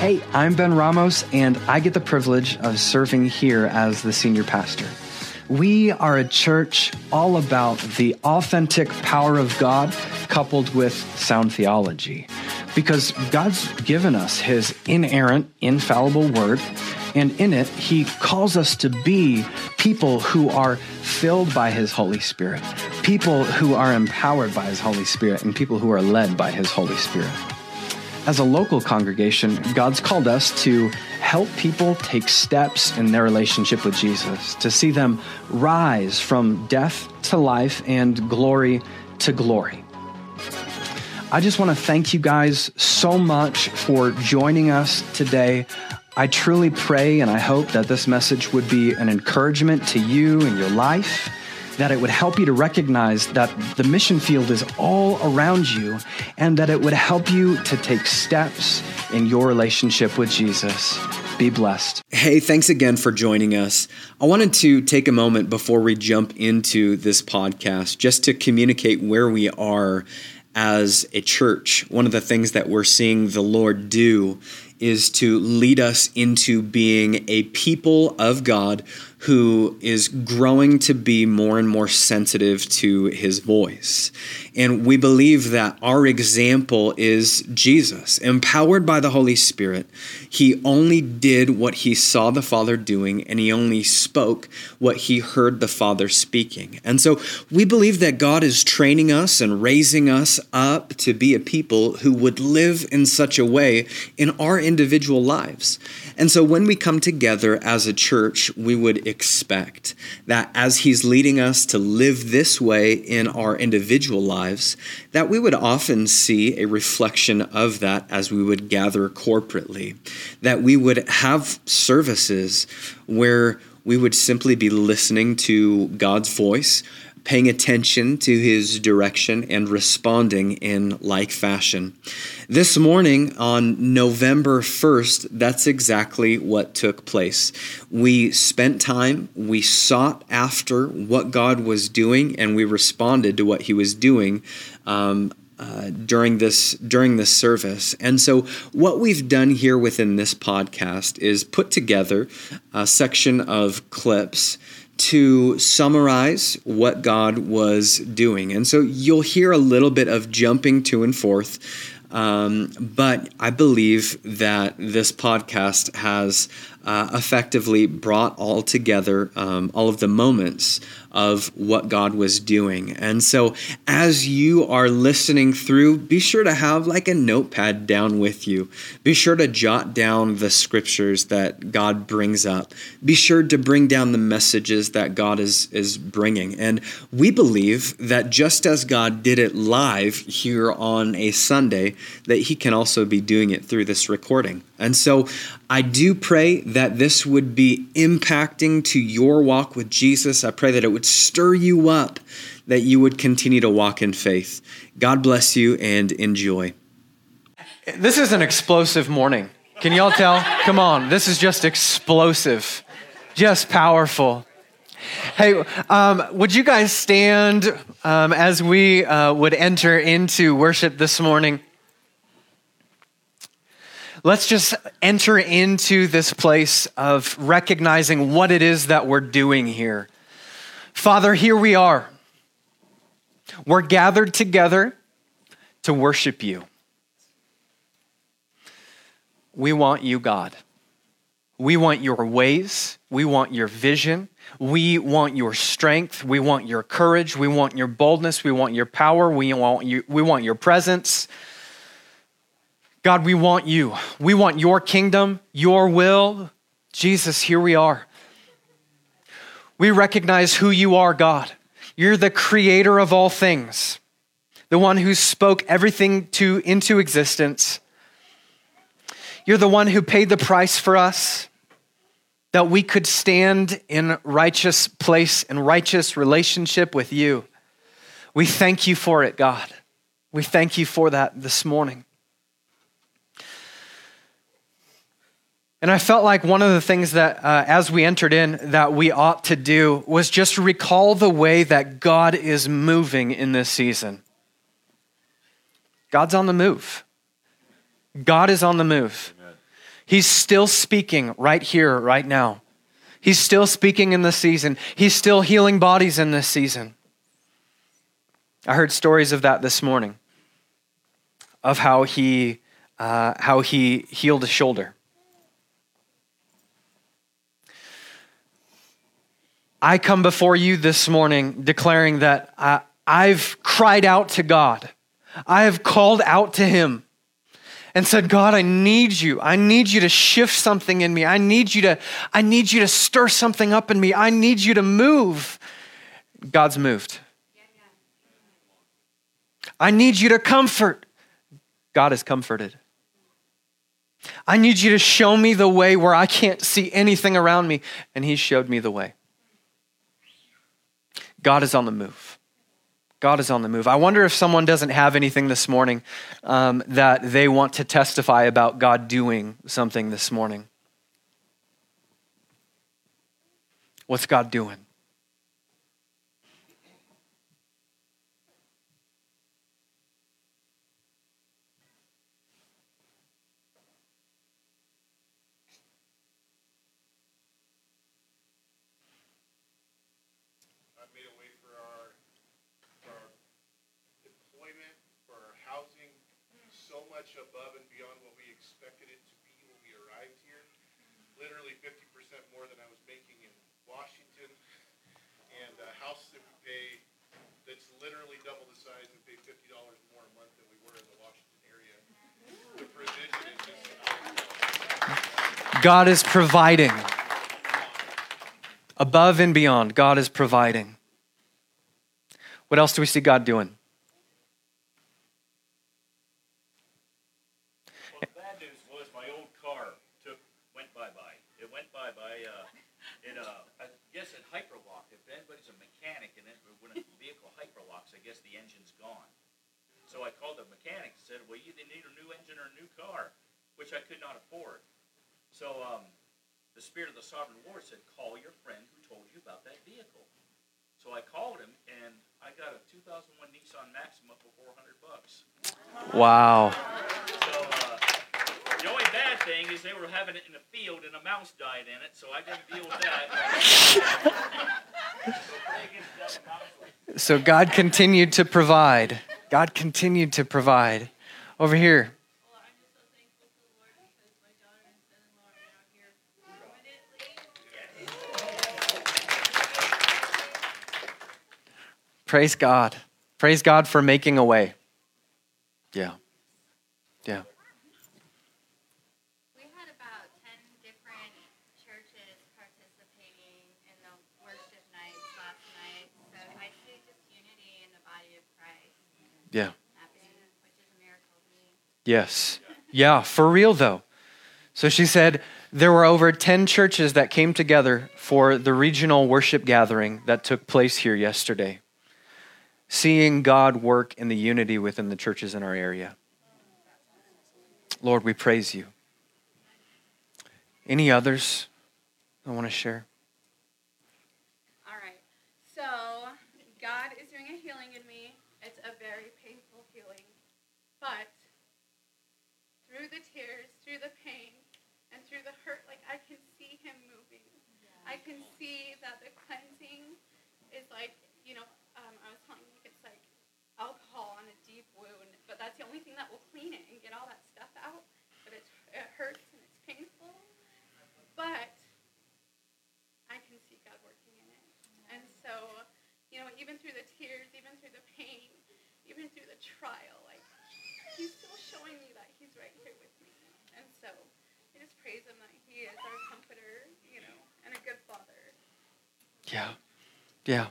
Hey, I'm Ben Ramos, and I get the privilege of serving here as the senior pastor. We are a church all about the authentic power of God coupled with sound theology. Because God's given us his inerrant, infallible word, and in it, he calls us to be people who are filled by his Holy Spirit, people who are empowered by his Holy Spirit, and people who are led by his Holy Spirit. As a local congregation, God's called us to help people take steps in their relationship with Jesus, to see them rise from death to life and glory to glory. I just want to thank you guys so much for joining us today. I truly pray and I hope that this message would be an encouragement to you in your life that it would help you to recognize that the mission field is all around you and that it would help you to take steps in your relationship with Jesus. Be blessed. Hey, thanks again for joining us. I wanted to take a moment before we jump into this podcast just to communicate where we are as a church. One of the things that we're seeing the Lord do is to lead us into being a people of God who is growing to be more and more sensitive to his voice. And we believe that our example is Jesus. Empowered by the Holy Spirit, he only did what he saw the Father doing, and he only spoke what he heard the Father speaking. And so we believe that God is training us and raising us up to be a people who would live in such a way in our individual lives. And so when we come together as a church, we would expect that as He's leading us to live this way in our individual lives, that we would often see a reflection of that as we would gather corporately, that we would have services where we would simply be listening to God's voice paying attention to his direction and responding in like fashion. This morning on November 1st, that's exactly what took place. We spent time, we sought after what God was doing, and we responded to what he was doing. Um, uh, during this during this service. And so what we've done here within this podcast is put together a section of clips to summarize what God was doing. And so you'll hear a little bit of jumping to and forth. Um, but I believe that this podcast has uh, effectively brought all together um, all of the moments of what God was doing. And so, as you are listening through, be sure to have like a notepad down with you. Be sure to jot down the scriptures that God brings up. Be sure to bring down the messages that God is, is bringing. And we believe that just as God did it live here on a Sunday, that He can also be doing it through this recording. And so, I do pray that this would be impacting to your walk with Jesus. I pray that it would stir you up, that you would continue to walk in faith. God bless you and enjoy. This is an explosive morning. Can y'all tell? Come on, this is just explosive, just powerful. Hey, um, would you guys stand um, as we uh, would enter into worship this morning? Let's just enter into this place of recognizing what it is that we're doing here. Father, here we are. We're gathered together to worship you. We want you, God. We want your ways. We want your vision. We want your strength. We want your courage. We want your boldness. We want your power. We want, you, we want your presence. God, we want you. We want your kingdom, your will. Jesus, here we are. We recognize who you are, God. You're the creator of all things, the one who spoke everything to, into existence. You're the one who paid the price for us that we could stand in righteous place and righteous relationship with you. We thank you for it, God. We thank you for that this morning. And I felt like one of the things that, uh, as we entered in, that we ought to do was just recall the way that God is moving in this season. God's on the move. God is on the move. Amen. He's still speaking right here, right now. He's still speaking in this season. He's still healing bodies in this season. I heard stories of that this morning, of how he, uh, how he healed a shoulder. I come before you this morning declaring that I, I've cried out to God. I have called out to Him and said, God, I need you. I need you to shift something in me. I need you to, I need you to stir something up in me. I need you to move. God's moved. I need you to comfort. God is comforted. I need you to show me the way where I can't see anything around me. And He showed me the way. God is on the move. God is on the move. I wonder if someone doesn't have anything this morning um, that they want to testify about God doing something this morning. What's God doing? God is providing. Above and beyond, God is providing. What else do we see God doing? Well, the bad news was my old car took went bye bye. It went bye bye. It I guess it hyperlocked. If anybody's a mechanic and it, when vehicle hyperlocks, I guess the engine's gone. So I called the mechanic and said, "Well, you either need a new engine or a new car," which I could not afford. So um, the Spirit of the Sovereign Lord said, call your friend who told you about that vehicle. So I called him, and I got a 2001 Nissan Maxima for 400 bucks. Wow. So uh, the only bad thing is they were having it in the field, and a mouse died in it, so I didn't deal with that. so God continued to provide. God continued to provide. Over here. Praise God. Praise God for making a way. Yeah. Yeah. We had about 10 different churches participating in the worship nights last night. So I see just unity in the body of Christ. Yeah. Which is a miracle to me. Yes. Yeah, for real though. So she said there were over 10 churches that came together for the regional worship gathering that took place here yesterday seeing God work in the unity within the churches in our area. Lord, we praise you. Any others I want to share? All right. So, God is doing a healing in me. It's a very painful healing. But through the tears, through the pain, and through the hurt, like I can see Him moving. I can see that the cleansing is like, you know, um, I was telling alcohol on a deep wound, but that's the only thing that will clean it and get all that stuff out. But it, it hurts and it's painful. But I can see God working in it. And so, you know, even through the tears, even through the pain, even through the trial, like, He's still showing me that He's right here with me. And so, I just praise Him that He is our comforter, you know, and a good Father. Yeah. Yeah.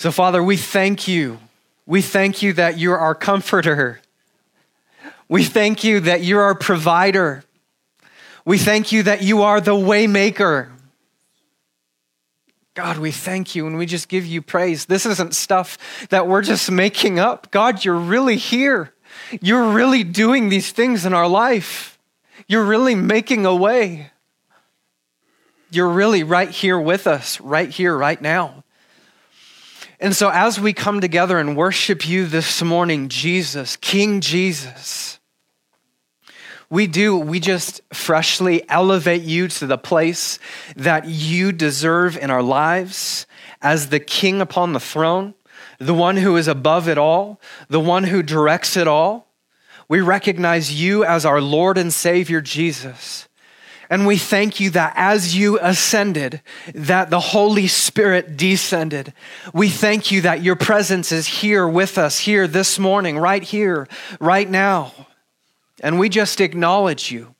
So, Father, we thank you we thank you that you're our comforter. We thank you that you're our provider. We thank you that you are the waymaker. God, we thank you and we just give you praise. This isn't stuff that we're just making up. God, you're really here. You're really doing these things in our life. You're really making a way. You're really right here with us, right here, right now. And so, as we come together and worship you this morning, Jesus, King Jesus, We do. We just freshly elevate you to the place that you deserve in our lives as the king upon the throne, the one who is above it all, the one who directs it all. We recognize you as our Lord and Savior, Jesus. And we thank you that as you ascended, that the Holy Spirit descended. We thank you that your presence is here with us, here this morning, right here, right now. And we just acknowledge you.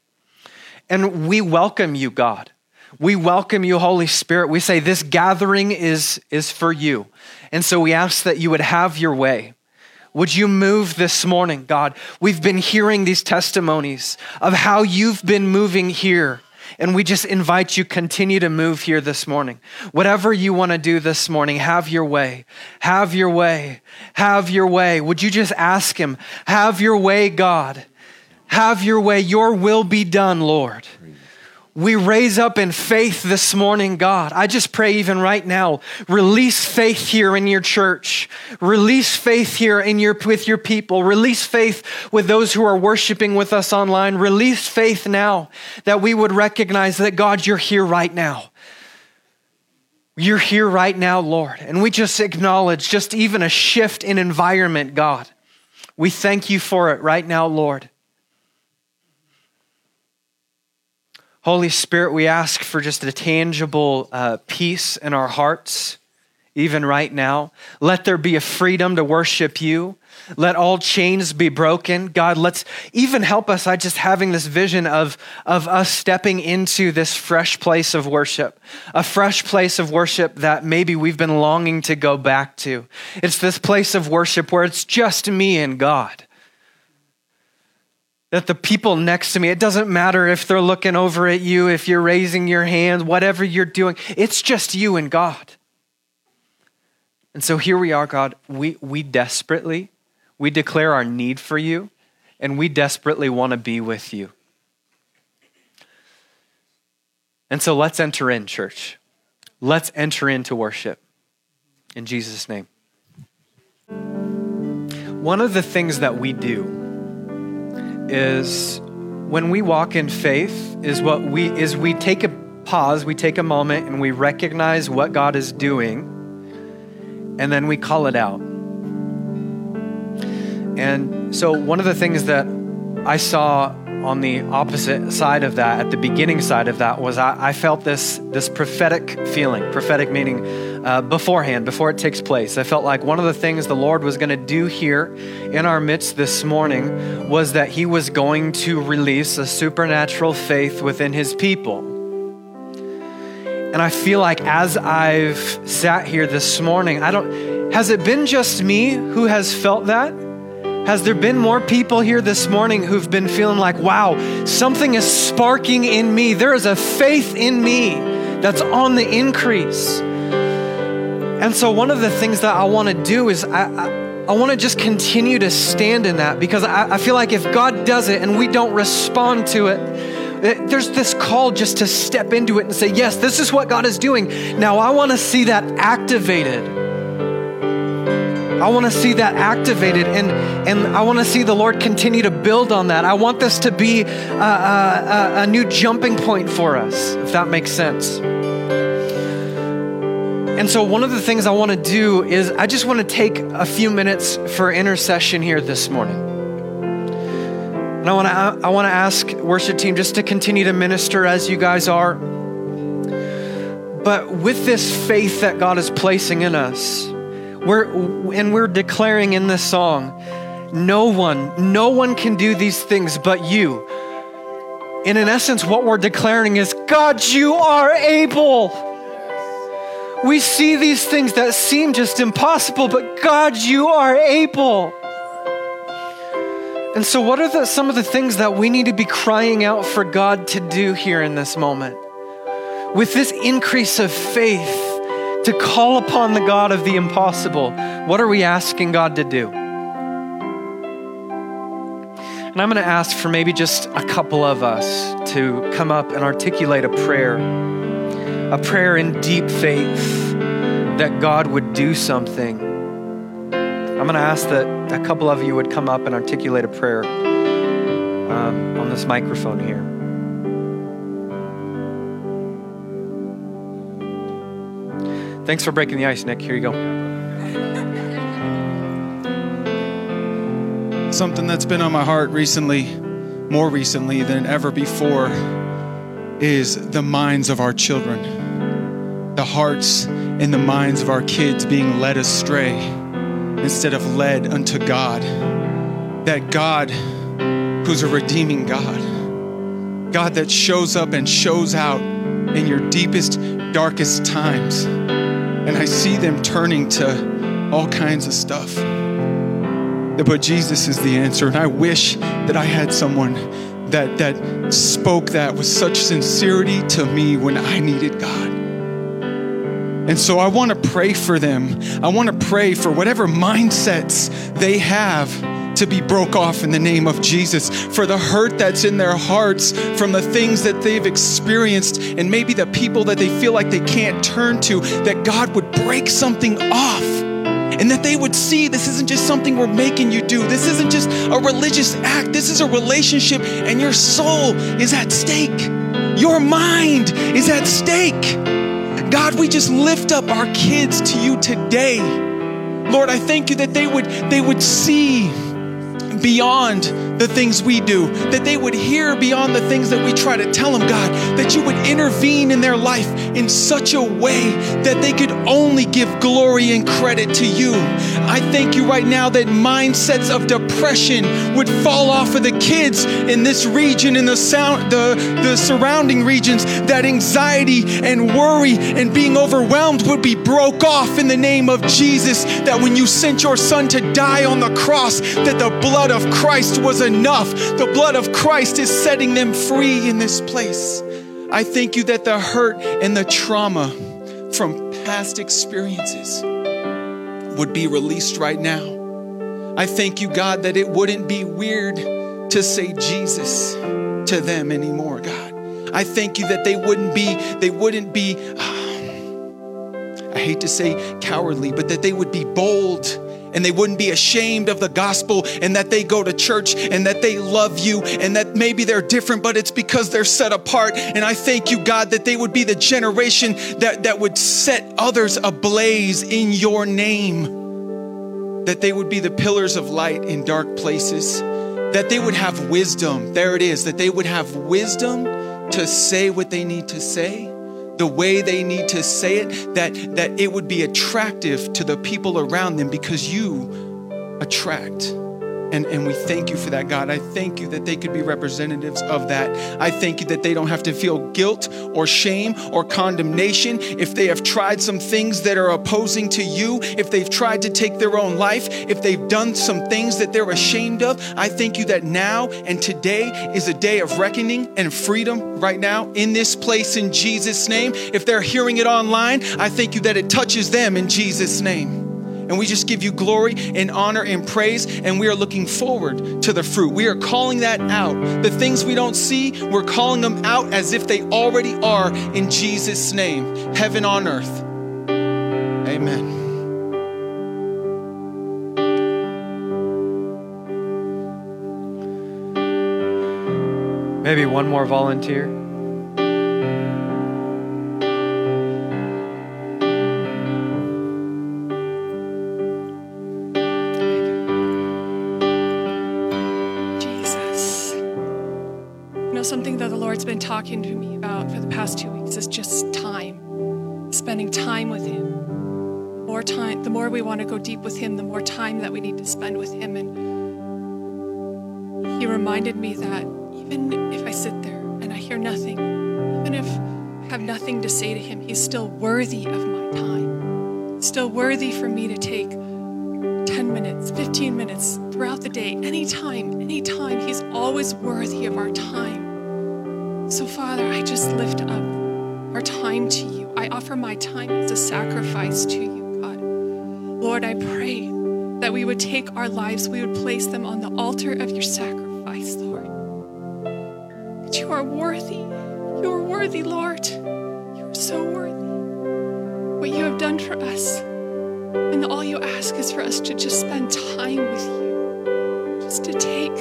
And we welcome you, God. We welcome you, Holy Spirit. We say this gathering is, is for you. And so we ask that you would have your way. Would you move this morning, God? We've been hearing these testimonies of how you've been moving here. And we just invite you continue to move here this morning. Whatever you want to do this morning, have your way. Have your way. Have your way. Would you just ask him, have your way, God? Have your way. Your will be done, Lord we raise up in faith this morning, God. I just pray even right now, release faith here in your church. Release faith here in your, with your people. Release faith with those who are worshiping with us online. Release faith now that we would recognize that God, you're here right now. You're here right now, Lord. And we just acknowledge just even a shift in environment, God. We thank you for it right now, Lord. Holy Spirit, we ask for just a tangible uh, peace in our hearts, even right now. Let there be a freedom to worship you. Let all chains be broken. God, let's even help us. I just having this vision of, of us stepping into this fresh place of worship, a fresh place of worship that maybe we've been longing to go back to. It's this place of worship where it's just me and God that the people next to me, it doesn't matter if they're looking over at you, if you're raising your hand, whatever you're doing, it's just you and God. And so here we are, God. We, we desperately, we declare our need for you, and we desperately want to be with you. And so let's enter in, church. Let's enter into worship. In Jesus' name. One of the things that we do is when we walk in faith is what we is we take a pause, we take a moment and we recognize what God is doing and then we call it out. And so one of the things that I saw on the opposite side of that, at the beginning side of that, was I, I felt this, this prophetic feeling. Prophetic meaning uh, beforehand, before it takes place. I felt like one of the things the Lord was going to do here in our midst this morning was that He was going to release a supernatural faith within His people. And I feel like as I've sat here this morning, I don't, has it been just me who has felt that? Has there been more people here this morning who've been feeling like, wow, something is sparking in me? There is a faith in me that's on the increase. And so, one of the things that I want to do is I, I, I want to just continue to stand in that because I, I feel like if God does it and we don't respond to it, eh, there's this call just to step into it and say, Yes, this is what God is doing. Now, I want to see that activated. I want to see that activated and, and I want to see the Lord continue to build on that. I want this to be a, a, a new jumping point for us, if that makes sense. And so, one of the things I want to do is I just want to take a few minutes for intercession here this morning. And I want to I want to ask worship team just to continue to minister as you guys are. But with this faith that God is placing in us, we're, and we're declaring in this song, no one, no one can do these things but you. And in essence, what we're declaring is, God, you are able. We see these things that seem just impossible, but God, you are able. And so, what are the, some of the things that we need to be crying out for God to do here in this moment? With this increase of faith, to call upon the God of the impossible. What are we asking God to do? And I'm going to ask for maybe just a couple of us to come up and articulate a prayer, a prayer in deep faith that God would do something. I'm going to ask that a couple of you would come up and articulate a prayer. Um, on this microphone here. Thanks for breaking the ice, Nick. Here you go. Something that's been on my heart recently, more recently than ever before, is the minds of our children. The hearts and the minds of our kids being led astray instead of led unto God. That God, who's a redeeming God, God that shows up and shows out in your deepest, darkest times. And I see them turning to all kinds of stuff. But Jesus is the answer. And I wish that I had someone that, that spoke that with such sincerity to me when I needed God. And so I want to pray for them. I want to pray for whatever mindsets they have to be broke off in the name of Jesus, for the hurt that's in their hearts from the things that they've experienced, and maybe the people that they feel like they can't turn to, that God would break something off. And that they would see this isn't just something we're making you do. This isn't just a religious act. This is a relationship, and your soul is at stake. Your mind is at stake. God, we just lift up our kids to you today. Lord, I thank you that they would they would see beyond the things we do, that they would hear beyond the things that we try to tell them, God, that you would intervene in their life in such a way that they could only give glory and credit to you. I thank you right now that mindsets of depression would fall off of the kids in this region, in the sound, the, the surrounding regions, that anxiety and worry and being overwhelmed would be broke off in the name of Jesus. That when you sent your son to die on the cross, that the blood of Christ was enough. The blood of Christ is setting them free in this place. I thank you that the hurt and the trauma from past experiences would be released right now. I thank you, God, that it wouldn't be weird to say Jesus to them anymore, God. I thank you that they wouldn't be, they wouldn't be, um, I hate to say cowardly, but that they would be bold and they wouldn't be ashamed of the gospel and that they go to church and that they love you and that maybe they're different, but it's because they're set apart. And I thank you, God, that they would be the generation that, that would set others ablaze in your name, that they would be the pillars of light in dark places, that they would have wisdom. There it is, that they would have wisdom to say what they need to say the way they need to say it, that, that it would be attractive to the people around them because you attract. And, and we thank you for that, God. I thank you that they could be representatives of that. I thank you that they don't have to feel guilt or shame or condemnation if they have tried some things that are opposing to you, if they've tried to take their own life, if they've done some things that they're ashamed of. I thank you that now and today is a day of reckoning and freedom right now in this place in Jesus' name. If they're hearing it online, I thank you that it touches them in Jesus' name. And we just give you glory and honor and praise. And we are looking forward to the fruit. We are calling that out. The things we don't see, we're calling them out as if they already are in Jesus' name. Heaven on earth. Amen. Maybe one more volunteer. Talking to me about for the past two weeks is just time, spending time with Him. More time, the more we want to go deep with Him, the more time that we need to spend with Him. And He reminded me that even if I sit there and I hear nothing, even if I have nothing to say to Him, He's still worthy of my time, still worthy for me to take 10 minutes, 15 minutes throughout the day, anytime, anytime. He's always worthy of our time. So, Father, I just lift up our time to you. I offer my time as a sacrifice to you, God. Lord, I pray that we would take our lives, we would place them on the altar of your sacrifice, Lord. That you are worthy. You are worthy, Lord. You are so worthy. What you have done for us. And all you ask is for us to just spend time with you, just to take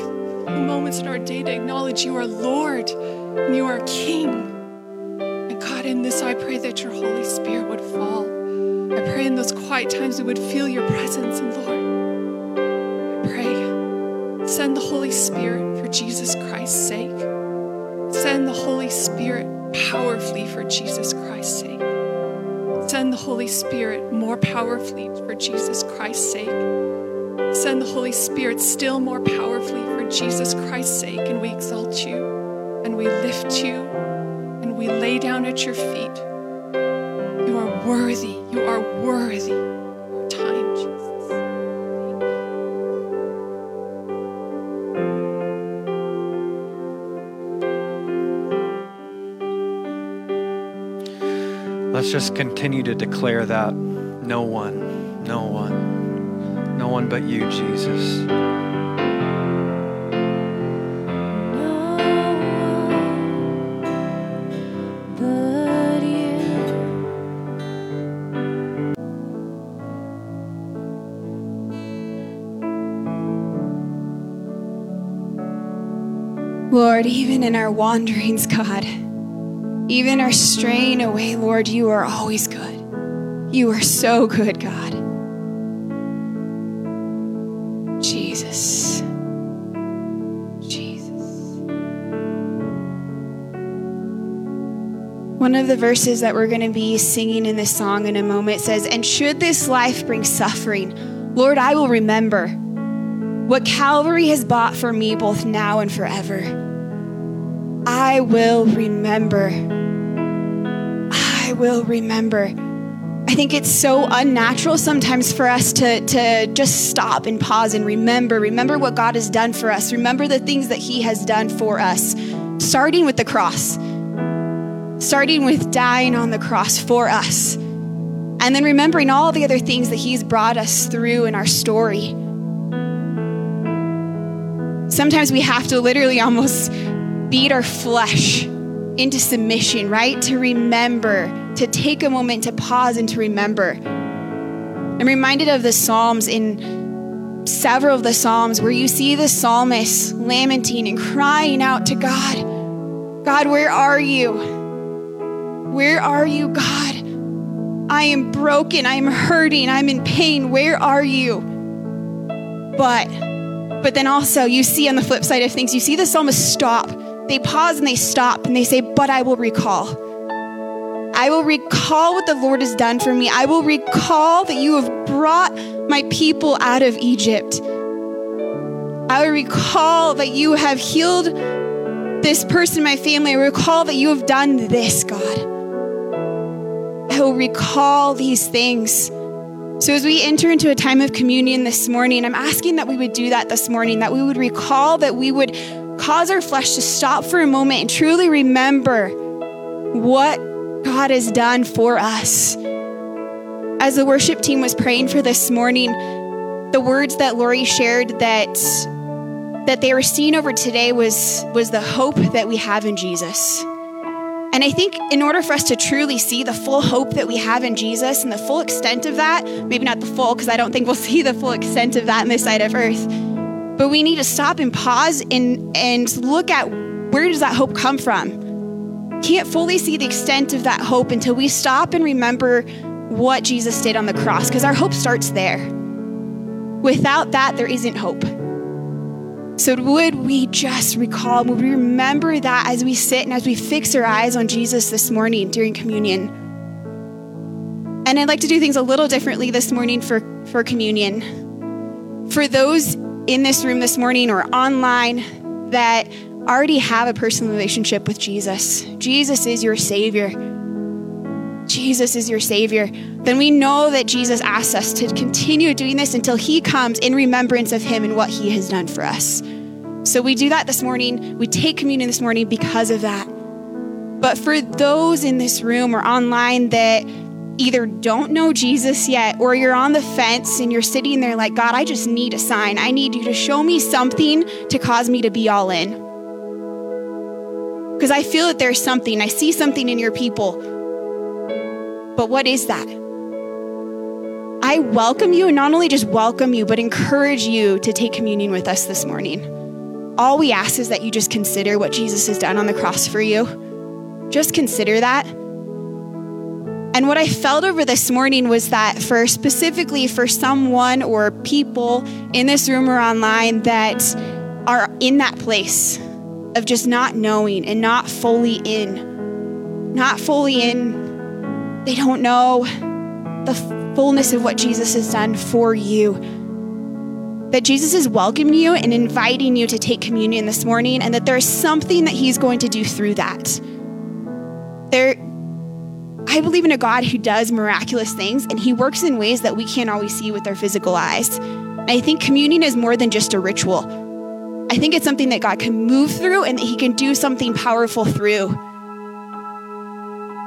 moments in our day to acknowledge you are Lord and you are King. And God, in this, I pray that your Holy Spirit would fall. I pray in those quiet times we would feel your presence. And Lord, I pray, send the Holy Spirit for Jesus Christ's sake. Send the Holy Spirit powerfully for Jesus Christ's sake. Send the Holy Spirit more powerfully for Jesus Christ's sake. Send the Holy Spirit still more powerfully for Jesus Christ's sake. And we exalt you and we lift you and we lay down at your feet. You are worthy. You are worthy. Time, Jesus. Let's just continue to declare that no one, no one, no one but you, Jesus. Lord, even in our wanderings, God, even our straying away, Lord, you are always good. You are so good, God. Jesus. Jesus. One of the verses that we're going to be singing in this song in a moment says, And should this life bring suffering, Lord, I will remember what Calvary has bought for me both now and forever. I will remember. I will remember. I think it's so unnatural sometimes for us to, to just stop and pause and remember. Remember what God has done for us. Remember the things that He has done for us, starting with the cross, starting with dying on the cross for us, and then remembering all the other things that He's brought us through in our story. Sometimes we have to literally almost beat our flesh into submission, right? To remember, to take a moment to pause and to remember. I'm reminded of the Psalms in several of the Psalms where you see the psalmist lamenting and crying out to God God, where are you? Where are you, God? I am broken. I am hurting. I'm in pain. Where are you? But but then also, you see on the flip side of things, you see the psalmist stop. They pause and they stop and they say, But I will recall. I will recall what the Lord has done for me. I will recall that you have brought my people out of Egypt. I will recall that you have healed this person my family. I recall that you have done this, God. I will recall these things. So, as we enter into a time of communion this morning, I'm asking that we would do that this morning, that we would recall, that we would cause our flesh to stop for a moment and truly remember what God has done for us. As the worship team was praying for this morning, the words that Lori shared that that they were seeing over today was was the hope that we have in Jesus. And I think in order for us to truly see the full hope that we have in Jesus and the full extent of that, maybe not the full, because I don't think we'll see the full extent of that in this side of earth, but we need to stop and pause and, and look at where does that hope come from? Can't fully see the extent of that hope until we stop and remember what Jesus did on the cross, because our hope starts there. Without that, there isn't hope. So, would we just recall, would we remember that as we sit and as we fix our eyes on Jesus this morning during communion? And I'd like to do things a little differently this morning for, for communion. For those in this room this morning or online that already have a personal relationship with Jesus, Jesus is your Savior. Jesus is your Savior, then we know that Jesus asks us to continue doing this until He comes in remembrance of Him and what He has done for us. So we do that this morning. We take communion this morning because of that. But for those in this room or online that either don't know Jesus yet or you're on the fence and you're sitting there like, God, I just need a sign. I need you to show me something to cause me to be all in. Because I feel that there's something. I see something in your people. But what is that? I welcome you, and not only just welcome you, but encourage you to take communion with us this morning. all we ask is that you just consider what Jesus has done on the cross for you. Just consider that. And what I felt over this morning was that for specifically for someone or people in this room or online that are in that place of just not knowing and not fully in, not fully in, they don't know the fullness of what Jesus has done for you. That Jesus is welcoming you and inviting you to take communion this morning, and that there's something that He's going to do through that. There, I believe in a God who does miraculous things, and He works in ways that we can't always see with our physical eyes. I think communion is more than just a ritual. I think it's something that God can move through and that He can do something powerful through.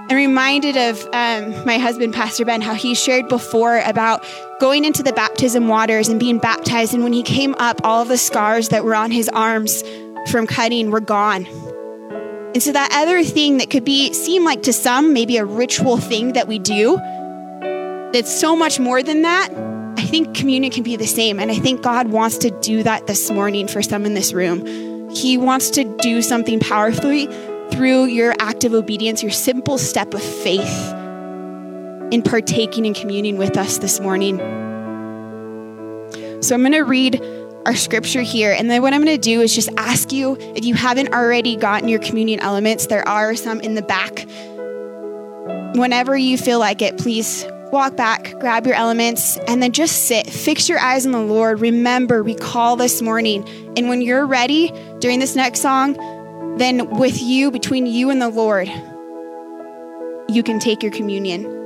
I'm reminded of um, my husband, Pastor Ben, how he shared before about going into the baptism waters and being baptized. And when he came up, all of the scars that were on his arms from cutting were gone. And so that other thing that could be seem like to some maybe a ritual thing that we do, that's so much more than that. I think communion can be the same. And I think God wants to do that this morning for some in this room. He wants to do something powerfully through your act of obedience, your simple step of faith in partaking and communing with us this morning. So I'm going to read our scripture here. And then what I'm going to do is just ask you if you haven't already gotten your communion elements, there are some in the back. Whenever you feel like it, please walk back, grab your elements, and then just sit. Fix your eyes on the Lord. Remember, recall this morning. And when you're ready during this next song, then with you, between you and the Lord, you can take your communion.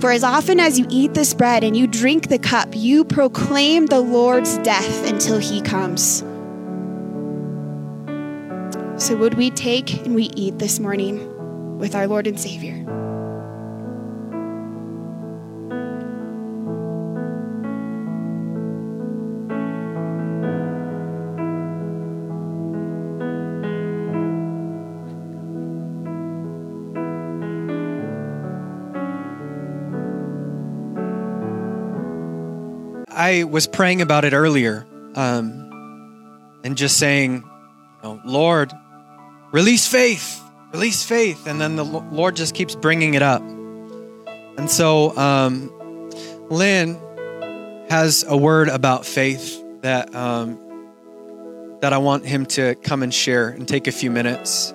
For as often as you eat this bread and you drink the cup, you proclaim the Lord's death until he comes. So, would we take and we eat this morning with our Lord and Savior? I was praying about it earlier um, and just saying, you know, Lord, release faith, release faith. And then the Lord just keeps bringing it up. And so um, Lynn has a word about faith that, um, that I want him to come and share and take a few minutes.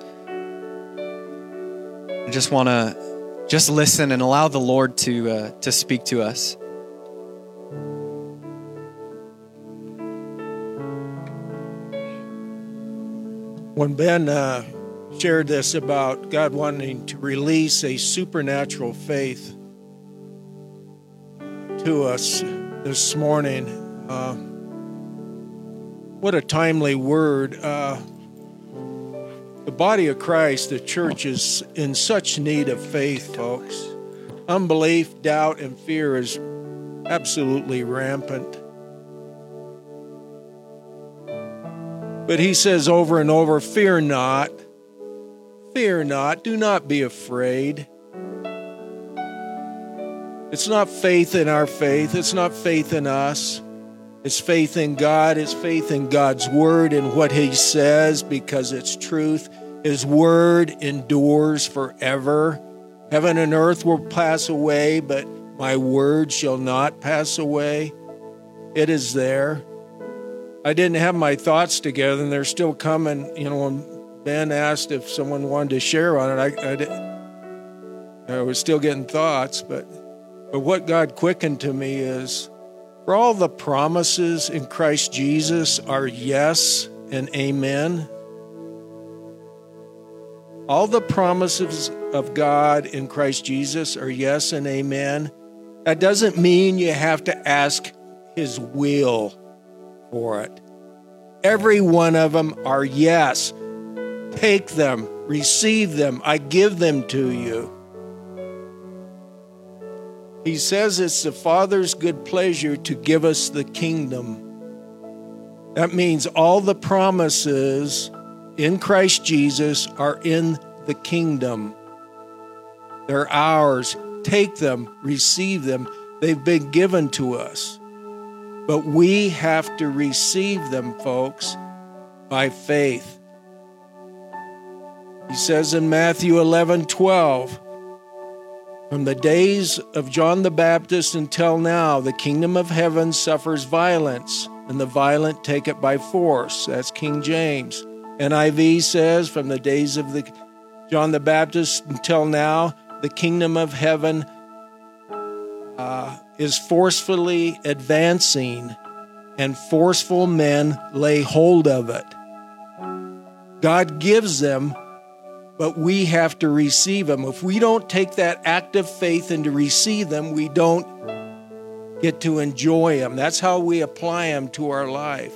I just want to just listen and allow the Lord to, uh, to speak to us. When Ben uh, shared this about God wanting to release a supernatural faith to us this morning, uh, what a timely word. Uh, the body of Christ, the church, is in such need of faith, folks. Unbelief, doubt, and fear is absolutely rampant. But he says over and over, Fear not, fear not, do not be afraid. It's not faith in our faith, it's not faith in us. It's faith in God, it's faith in God's word and what he says because it's truth. His word endures forever. Heaven and earth will pass away, but my word shall not pass away. It is there. I didn't have my thoughts together, and they're still coming. You know, when Ben asked if someone wanted to share on it, I, I, didn't. I was still getting thoughts, but but what God quickened to me is for all the promises in Christ Jesus are yes and amen. All the promises of God in Christ Jesus are yes and amen. That doesn't mean you have to ask His will for it. Every one of them are yes. Take them, Receive them. I give them to you. He says it's the Father's good pleasure to give us the kingdom. That means all the promises in Christ Jesus are in the kingdom. They're ours. Take them, receive them. They've been given to us. But we have to receive them, folks, by faith. He says in Matthew 11 12, from the days of John the Baptist until now, the kingdom of heaven suffers violence, and the violent take it by force. That's King James. NIV says, from the days of the John the Baptist until now, the kingdom of heaven uh, is forcefully advancing, and forceful men lay hold of it. God gives them but we have to receive them. If we don't take that act of faith and to receive them, we don't get to enjoy them. That's how we apply them to our life.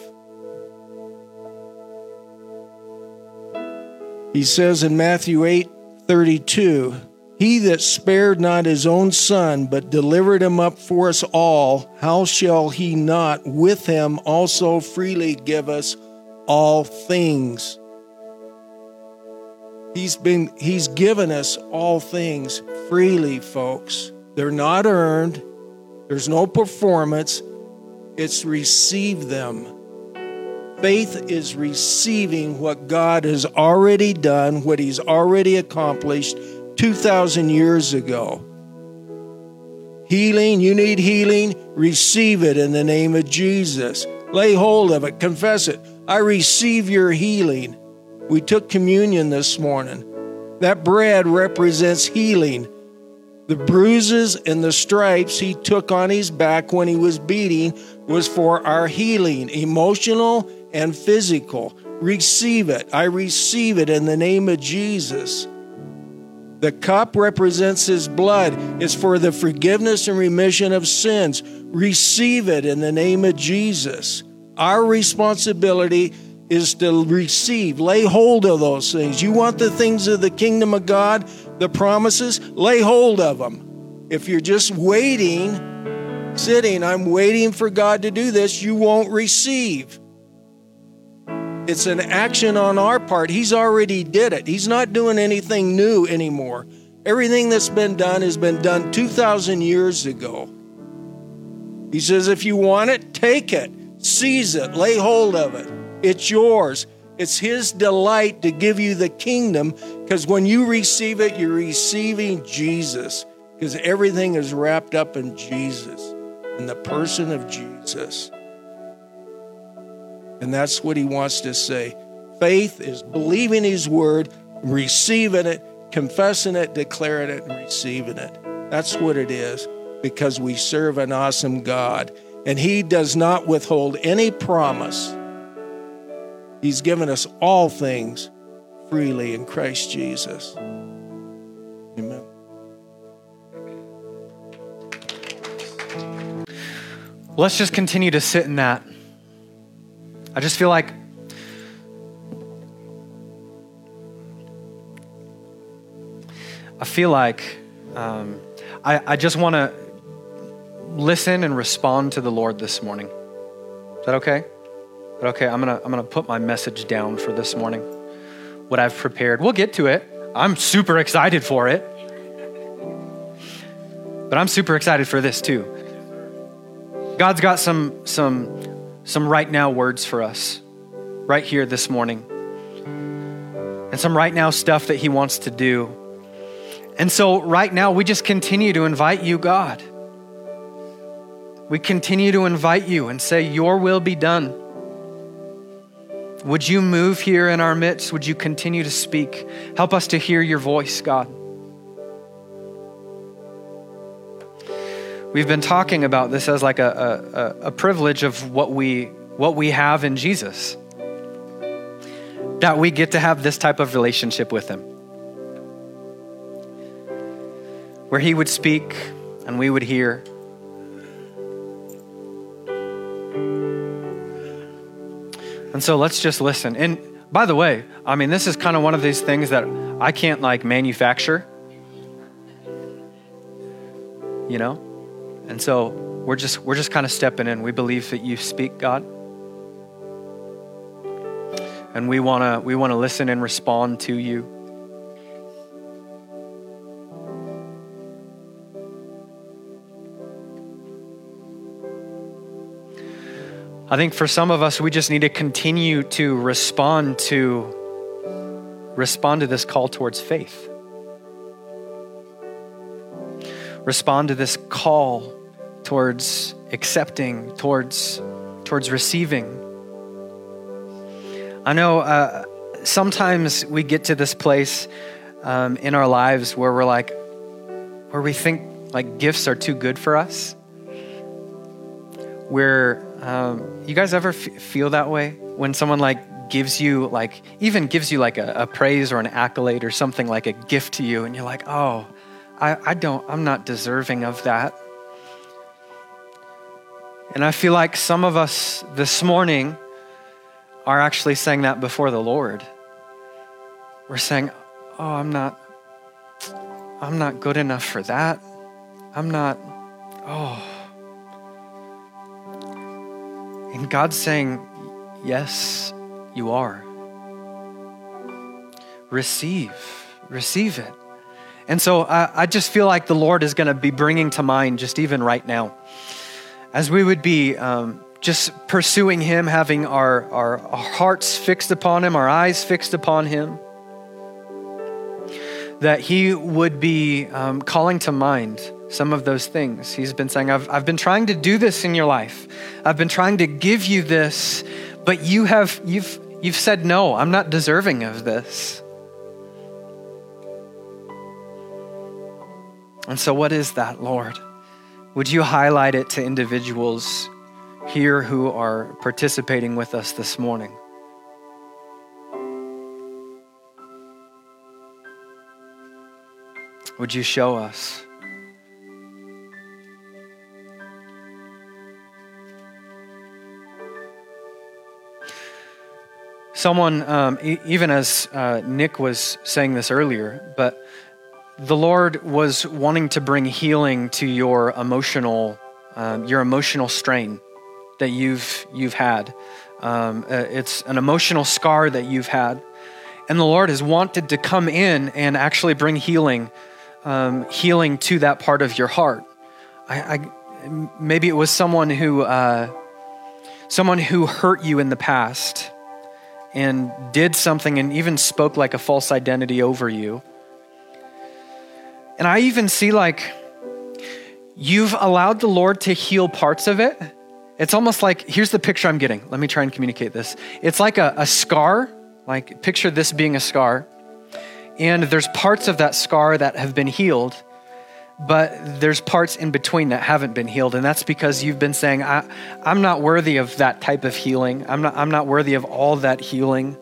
He says in Matthew 8 32, He that spared not his own son, but delivered him up for us all, how shall he not with him also freely give us all things? He's been he's given us all things freely, folks. They're not earned. There's no performance. It's receive them. Faith is receiving what God has already done, what he's already accomplished 2000 years ago. Healing, you need healing, receive it in the name of Jesus. Lay hold of it, confess it. I receive your healing. We took communion this morning. That bread represents healing. The bruises and the stripes he took on his back when he was beating was for our healing, emotional and physical. Receive it. I receive it in the name of Jesus. The cup represents his blood. It's for the forgiveness and remission of sins. Receive it in the name of Jesus. Our responsibility is to receive, lay hold of those things. You want the things of the kingdom of God, the promises, lay hold of them. If you're just waiting, sitting, I'm waiting for God to do this, you won't receive. It's an action on our part. He's already did it. He's not doing anything new anymore. Everything that's been done has been done 2,000 years ago. He says, if you want it, take it, seize it, lay hold of it. It's yours. It's His delight to give you the kingdom because when you receive it, you're receiving Jesus because everything is wrapped up in Jesus, in the person of Jesus. And that's what He wants to say. Faith is believing His word, receiving it, confessing it, declaring it, and receiving it. That's what it is because we serve an awesome God. And He does not withhold any promise He's given us all things freely in Christ Jesus. Amen. Let's just continue to sit in that. I just feel like I feel like um, I, I just want to listen and respond to the Lord this morning. Is that okay? But okay, I'm gonna I'm gonna put my message down for this morning. What I've prepared. We'll get to it. I'm super excited for it. But I'm super excited for this too. God's got some some some right now words for us right here this morning. And some right now stuff that he wants to do. And so right now we just continue to invite you, God. We continue to invite you and say, Your will be done. Would you move here in our midst? Would you continue to speak? Help us to hear your voice, God. We've been talking about this as like a, a, a privilege of what we, what we have in Jesus. That we get to have this type of relationship with Him. Where He would speak and we would hear. And so let's just listen. And by the way, I mean, this is kind of one of these things that I can't like manufacture, you know? And so we're just, we're just kind of stepping in. We believe that you speak, God. And we want to, we want to listen and respond to you. I think for some of us, we just need to continue to respond to respond to this call towards faith. Respond to this call towards accepting, towards towards receiving. I know uh, sometimes we get to this place um, in our lives where we're like, where we think like gifts are too good for us. Where um, you guys ever f- feel that way when someone like gives you like even gives you like a, a, praise or an accolade or something like a gift to you, and you're like, oh, I, I don't, I'm not deserving of that. And I feel like some of us this morning are actually saying that before the Lord. We're saying, oh, I'm not, I'm not good enough for that. I'm not, oh. And God's saying, Yes, you are. Receive, receive it. And so I, I just feel like the Lord is going to be bringing to mind, just even right now, as we would be um, just pursuing Him, having our, our, our hearts fixed upon Him, our eyes fixed upon Him, that He would be um, calling to mind some of those things. He's been saying, I've, I've been trying to do this in your life. I've been trying to give you this, but you have, you've, you've said, no, I'm not deserving of this. And so, what is that, Lord? Would you highlight it to individuals here who are participating with us this morning? Would you show us? someone, um, e- even as uh, Nick was saying this earlier, but the Lord was wanting to bring healing to your emotional, um, your emotional strain that you've you've had. Um, uh, it's an emotional scar that you've had, and the Lord has wanted to come in and actually bring healing, um, healing to that part of your heart. I, I maybe it was someone who, uh, someone who hurt you in the past and did something and even spoke like a false identity over you. And I even see like you've allowed the Lord to heal parts of it. It's almost like here's the picture I'm getting. Let me try and communicate this. It's like a, a scar, like picture this being a scar. And there's parts of that scar that have been healed but there's parts in between that haven't been healed and that's because you've been saying I, i'm not worthy of that type of healing i'm not, I'm not worthy of all that healing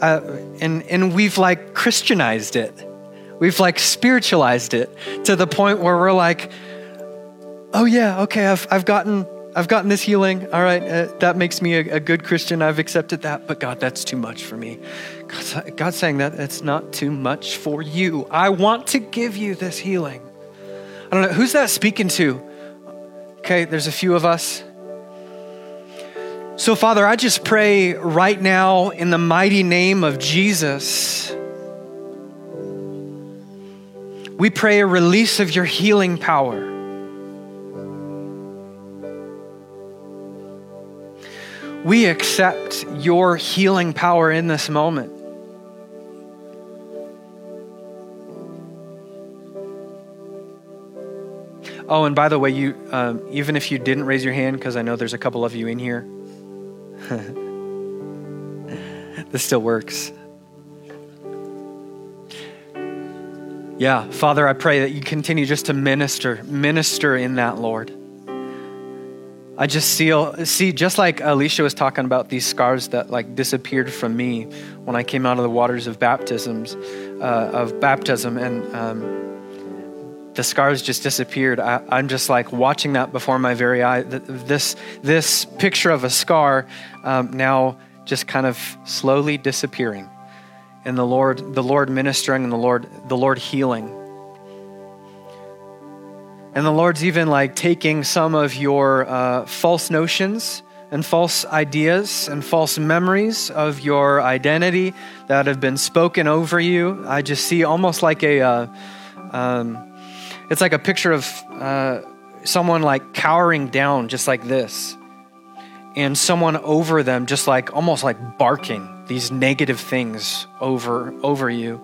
uh, and, and we've like christianized it we've like spiritualized it to the point where we're like oh yeah okay i've, I've gotten i've gotten this healing all right uh, that makes me a, a, good christian i've accepted that but god that's too much for me god's, god's saying that it's not too much for you i want to give you this healing I don't know, who's that speaking to? Okay, there's a few of us. So, Father, I just pray right now in the mighty name of Jesus. We pray a release of your healing power. We accept your healing power in this moment. Oh, and by the way, you um, even if you didn't raise your hand, because I know there's a couple of you in here, this still works. Yeah, Father, I pray that you continue just to minister, minister in that, Lord. I just see, see, just like Alicia was talking about these scars that like disappeared from me when I came out of the waters of baptisms, uh, of baptism, and um, the scars just disappeared. I, am just like watching that before my very eye. This, this picture of a scar um, now just kind of slowly disappearing. And the Lord, the Lord ministering and the Lord, the Lord healing. And the Lord's even like taking some of your uh, false notions and false ideas and false memories of your identity that have been spoken over you. I just see almost like a, uh, um, it's like a picture of uh, someone like cowering down just like this, and someone over them just like almost like barking these negative things over over you,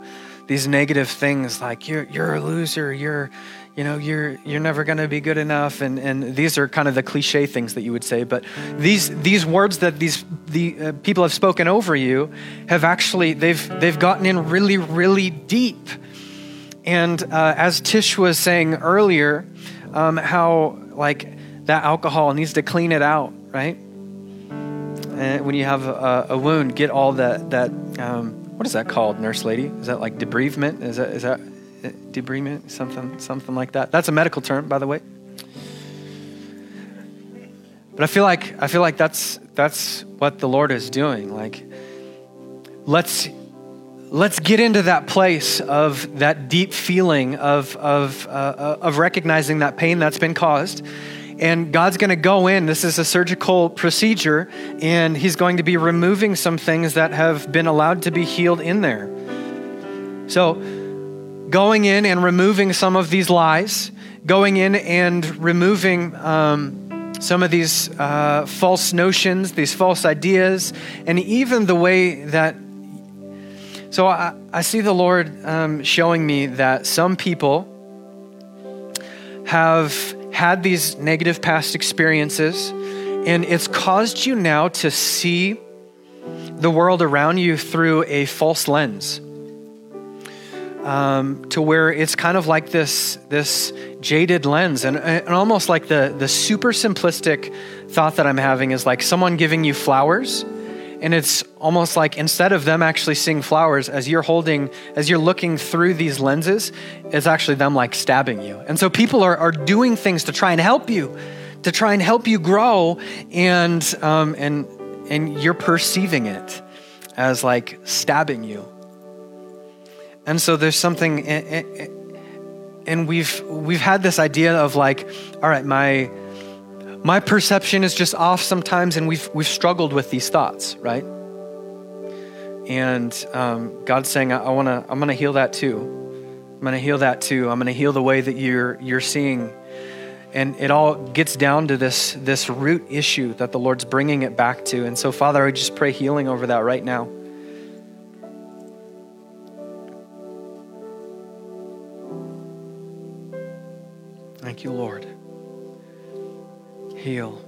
these negative things like you're you're a loser, you're you know you're you're never going to be good enough. And and these are kind of the cliche things that you would say but these these words that these the uh, people have spoken over you have actually they've they've gotten in really really deep. And uh, as tish was saying earlier um, how like that alcohol needs to clean it out right and when you have a, a wound get all that that um, what is that called nurse lady is that like debridement is that is that debridement, something, something like that. That's a medical term, by the way. But I feel like I feel like that's that's what the Lord is doing. Like, let's let's get into that place of that deep feeling of of uh, of recognizing that pain that's been caused. And God's going to go in. This is a surgical procedure, and He's going to be removing some things that have been allowed to be healed in there. So, going in and removing some of these lies, going in and removing um, some of these uh, false notions, these false ideas, and even the way that. So I, I see the Lord um, showing me that some people have had these negative past experiences, and it's caused you now to see the world around you through a false lens um, to where it's kind of like this this jaded lens and, and almost like the the super simplistic thought that I'm having is like someone giving you flowers and it's almost like instead of them actually seeing flowers as you're holding as you're looking through these lenses it's actually them like stabbing you. And so people are, are doing things to try and help you to try and help you grow and um, and and you're perceiving it as like stabbing you. And so there's something, and we've we've had this idea of like, all right, my my perception is just off sometimes, and we've we've struggled with these thoughts, right? And um, God's saying, I, I wanna, I'm gonna heal that too. I'm gonna heal that too. I'm gonna heal the way that you're you're seeing and it all gets down to this this root issue that the lord's bringing it back to and so father i just pray healing over that right now Thank you, Lord. Heal.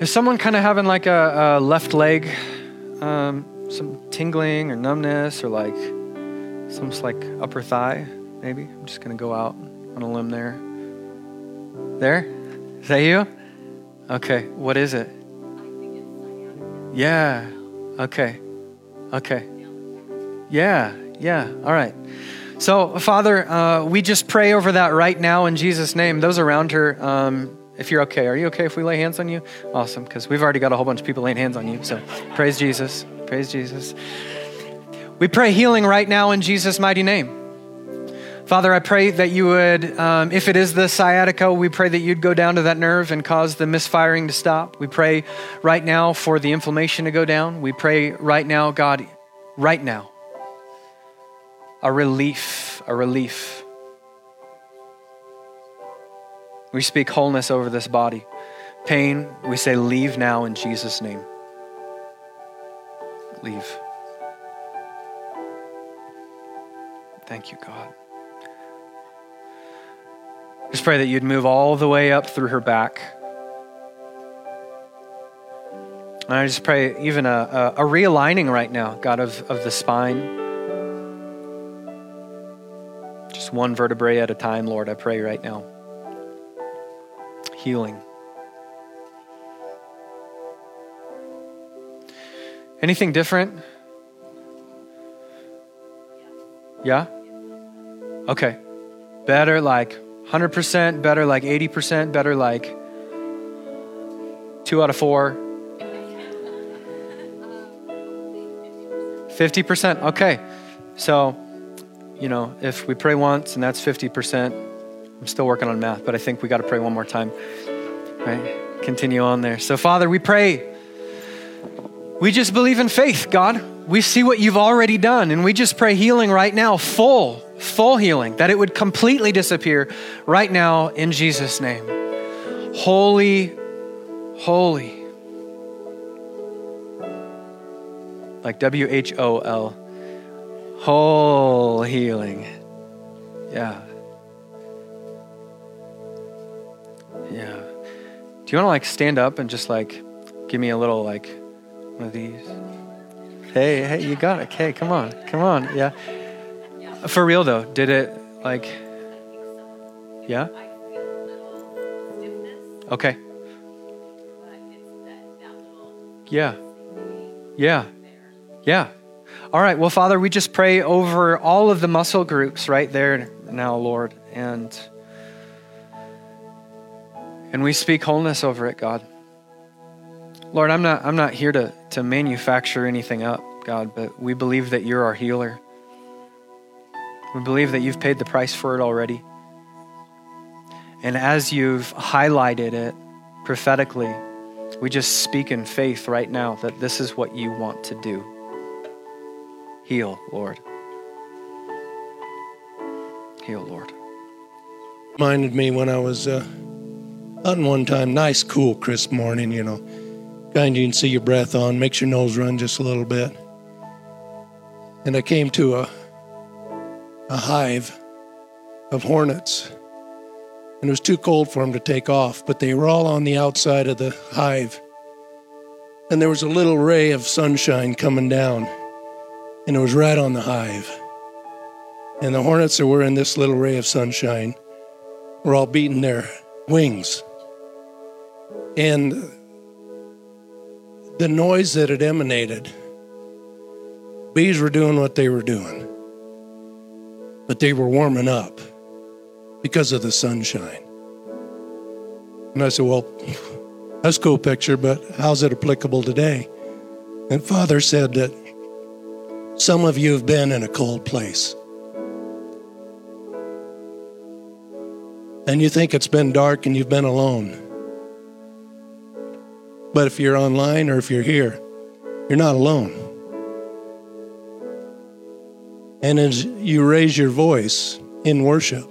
Is someone kind of having like a, a left leg, um, some tingling or numbness, or like some like upper thigh? Maybe I'm just gonna go out on a limb there. There, is that you? Okay, what is it? Yeah. Okay. Okay. Yeah, yeah. All right. So, Father, uh, we just pray over that right now in Jesus' name. Those around her, um, if you're okay, are you okay if we lay hands on you? Awesome, because we've already got a whole bunch of people laying hands on you. So, praise Jesus. Praise Jesus. We pray healing right now in Jesus' mighty name. Father, I pray that you would, um, if it is the sciatica, we pray that you'd go down to that nerve and cause the misfiring to stop. We pray right now for the inflammation to go down. We pray right now, God, right now, a relief, a relief. We speak wholeness over this body. Pain, we say, leave now in Jesus' name. Leave. Thank you, God. Just pray that you'd move all the way up through her back. And I just pray even a, a, a realigning right now, God, of, of the spine. Just one vertebrae at a time, Lord, I pray right now. Healing. Anything different? Yeah? Okay. Better, like 100% better like 80% better like 2 out of 4 50% okay so you know if we pray once and that's 50% i'm still working on math but i think we got to pray one more time right? Continue on there. So father we pray. We just believe in faith god. We see what you've already done and we just pray healing right now full full healing that it would completely disappear right now in jesus name. Holy holy. Like W H O L. Whole healing. Yeah. Yeah. Do you want to like stand up and just like give me a little like one of these? Hey, hey, you got it. Okay, come on. Come on. Yeah. For real though, did it like Yeah? Okay. Yeah. Yeah. Yeah. All right. Well, Father, we just pray over all of the muscle groups right there now, Lord. And and we speak wholeness over it, God. Lord, I'm not I'm not here to, to manufacture anything up, God, but we believe that you're our healer. We believe that you've paid the price for it already. And as you've highlighted it prophetically, we just speak in faith right now that this is what you want to do. Heal, Lord. Heal, Lord. Reminded me when I was uh, hunting one time, nice, cool, crisp morning, you know. Kind you can see your breath on, makes your nose run just a little bit. And I came to a, a hive of hornets. And it was too cold for them to take off, but they were all on the outside of the hive. And there was a little ray of sunshine coming down and it was right on the hive. And the hornets that were in this little ray of sunshine were all beating their wings. And the noise that it emanated, bees were doing what they were doing, but they were warming up because of the sunshine. And I said, Well, that's a cool picture, but how's it applicable today? And Father said that some of you have been in a cold place. And you think it's been dark and you've been alone. But if you're online or if you're here, you're not alone. And as you raise your voice in worship,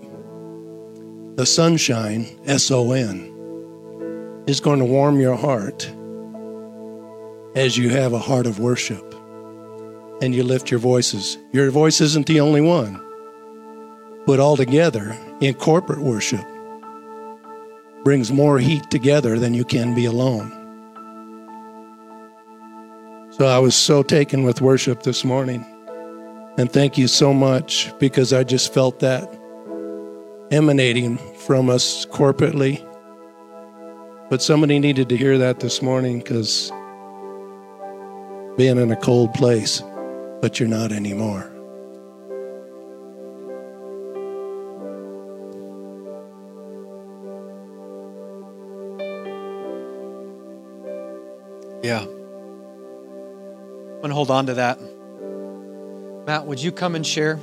the sunshine, S O N, is going to warm your heart as you have a heart of worship and you lift your voices. Your voice isn't the only one, but all together in corporate worship brings more heat together than you can be alone. So I was so taken with worship this morning. And thank you so much because I just felt that emanating from us corporately. But somebody needed to hear that this morning because being in a cold place but you're not anymore. Yeah. I'm going to hold on to that. Matt, would you come and share?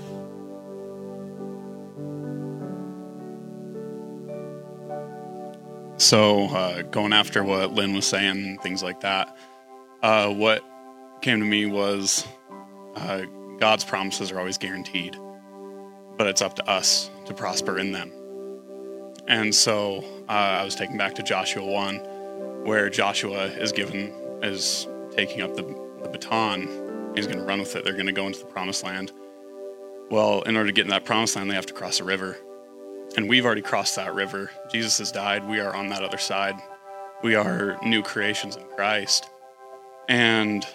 So, uh, going after what Lynn was saying, things like that, uh, what came to me was uh, God's promises are always guaranteed, but it's up to us to prosper in them. And so uh, I was taken back to Joshua 1, where Joshua is given, is taking up the, the baton. He's going to run with it. They're going to go into the promised land. Well, in order to get in that promised land, they have to cross a river. And we've already crossed that river. Jesus has died. We are on that other side. We are new creations in Christ. And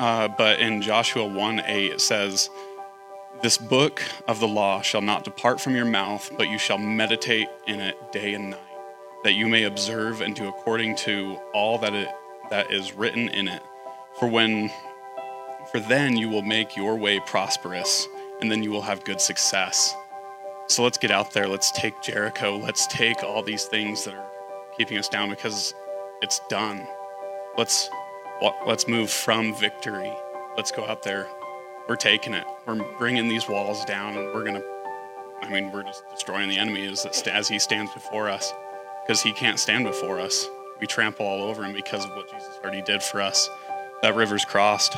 uh, but in Joshua 1 8, it says, This book of the law shall not depart from your mouth, but you shall meditate in it day and night, that you may observe and do according to all that, it, that is written in it. For when for then you will make your way prosperous, and then you will have good success. So let's get out there. Let's take Jericho. Let's take all these things that are keeping us down because it's done. Let's let's move from victory. Let's go out there. We're taking it. We're bringing these walls down, and we're gonna. I mean, we're just destroying the enemy as as he stands before us, because he can't stand before us. We trample all over him because of what Jesus already did for us. That river's crossed,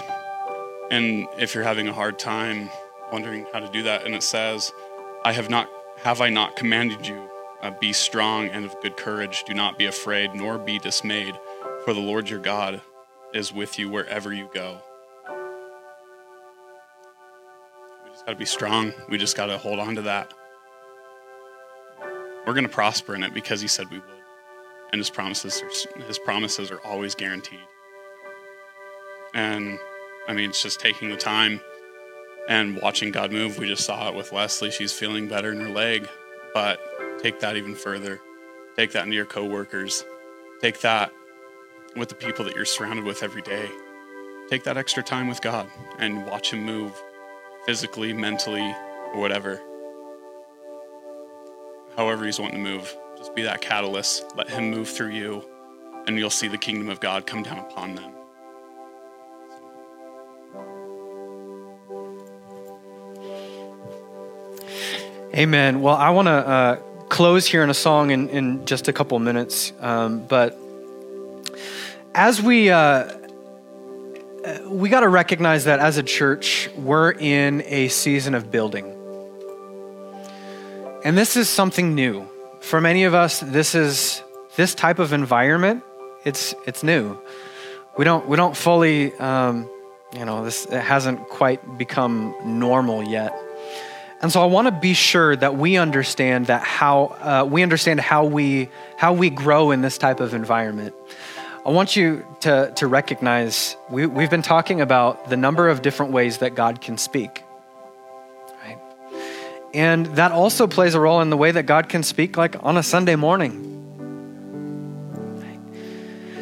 and if you're having a hard time wondering how to do that, and it says, "I have not have I not commanded you." Uh, be strong and of good courage. Do not be afraid, nor be dismayed, for the Lord your God is with you wherever you go. We just got to be strong. We just got to hold on to that. We're going to prosper in it because he said we would. And his promises are, his promises are always guaranteed. And I mean, it's just taking the time and watching God move. We just saw it with Leslie. She's feeling better in her leg, but take that even further. Take that into your coworkers. Take that with the people that you're surrounded with every day. Take that extra time with God and watch Him move physically, mentally, or whatever. However, He's wanting to move. Just be that catalyst. Let Him move through you, and you'll see the kingdom of God come down upon them. Amen. Well, I want to uh, close here in a song in, in just a couple minutes, um, but as we uh, we got to recognize that as a church, we're in a season of building, and this is something new for many of us. This is this type of environment. It's it's new. We don't we don't fully um, you know this it hasn't quite become normal yet. And so I want to be sure that we understand that how uh, we understand how we how we grow in this type of environment. I want you to, to recognize we, we've been talking about the number of different ways that God can speak. Right? And that also plays a role in the way that God can speak, like on a Sunday morning.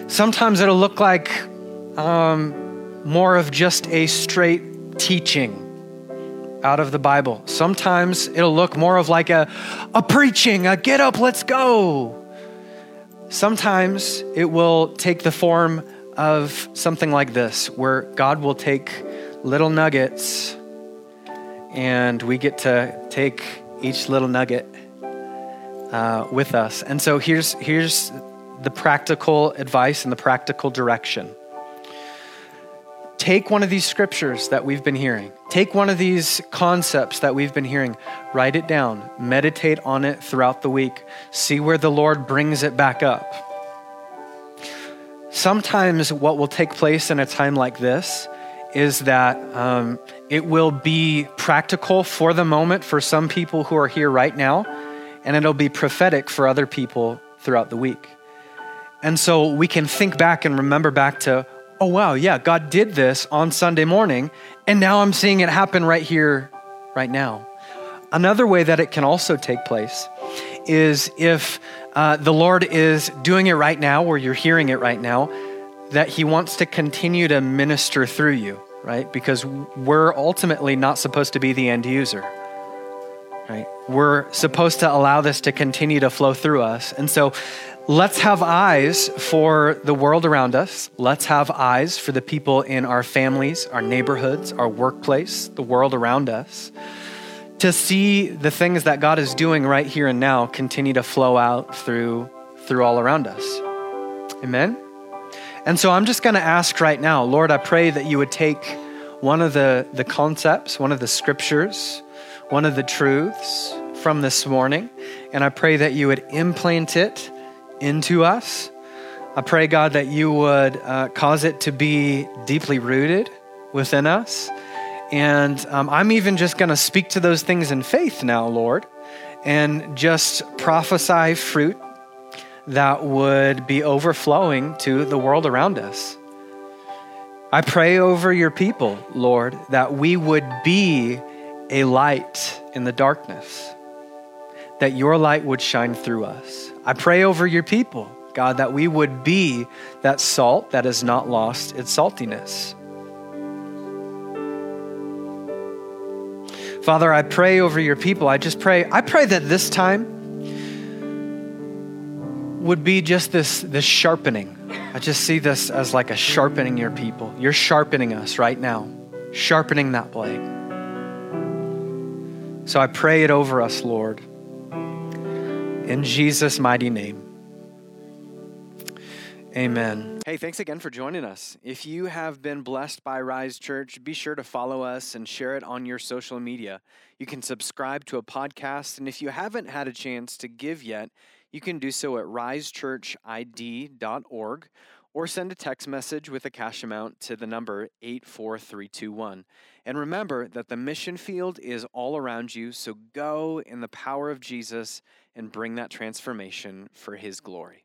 Sometimes it'll look like um, more of just a straight teaching out of the Bible. Sometimes it'll look more of like a, a preaching, a get up, let's go Sometimes it will take the form of something like this, where God will take little nuggets and we get to take each little nugget uh, with us. And so here's, here's the practical advice and the practical direction. Take one of these scriptures that we've been hearing, take one of these concepts that we've been hearing, write it down, meditate on it throughout the week, see where the Lord brings it back up. Sometimes, what will take place in a time like this is that um, it will be practical for the moment for some people who are here right now, and it'll be prophetic for other people throughout the week. And so we can think back and remember back to oh, wow, yeah, God did this on Sunday morning, and now I'm seeing it happen right here, right now. Another way that it can also take place is if uh, the Lord is doing it right now, or you're hearing it right now, that He wants to continue to minister through you, right? Because we're ultimately not supposed to be the end user. Right? We're supposed to allow this to continue to flow through us. And so Let's have eyes for the world around us. Let's have eyes for the people in our families, our neighborhoods, our workplace, the world around us, to see the things that God is doing right here and now continue to flow out through, through all around us. Amen? And so I'm just going to ask right now, Lord, I pray that you would take one of the, the concepts, one of the scriptures, one of the truths from this morning, and I pray that you would implant it into us. I pray, God, that you would uh, cause it to be deeply rooted within us. And um, I'm even just going to speak to those things in faith now, Lord, and just prophesy fruit that would be overflowing to the world around us. I pray over your people, Lord, that we would be a light in the darkness, that your light would shine through us. I pray over your people, God, that we would be that salt that has not lost its saltiness. Father, I pray over your people. I just pray, I pray that this time would be just this, this sharpening. I just see this as like a sharpening your people. You're sharpening us right now, sharpening that blade. So I pray it over us, Lord. In Jesus' mighty name. Amen. Hey, thanks again for joining us. If you have been blessed by Rise Church, be sure to follow us and share it on your social media. You can subscribe to a podcast, and if you haven't had a chance to give yet, you can do so at risechurchid.org or send a text message with a cash amount to the number 84321. And remember that the mission field is all around you, so go in the power of Jesus and bring that transformation for his glory.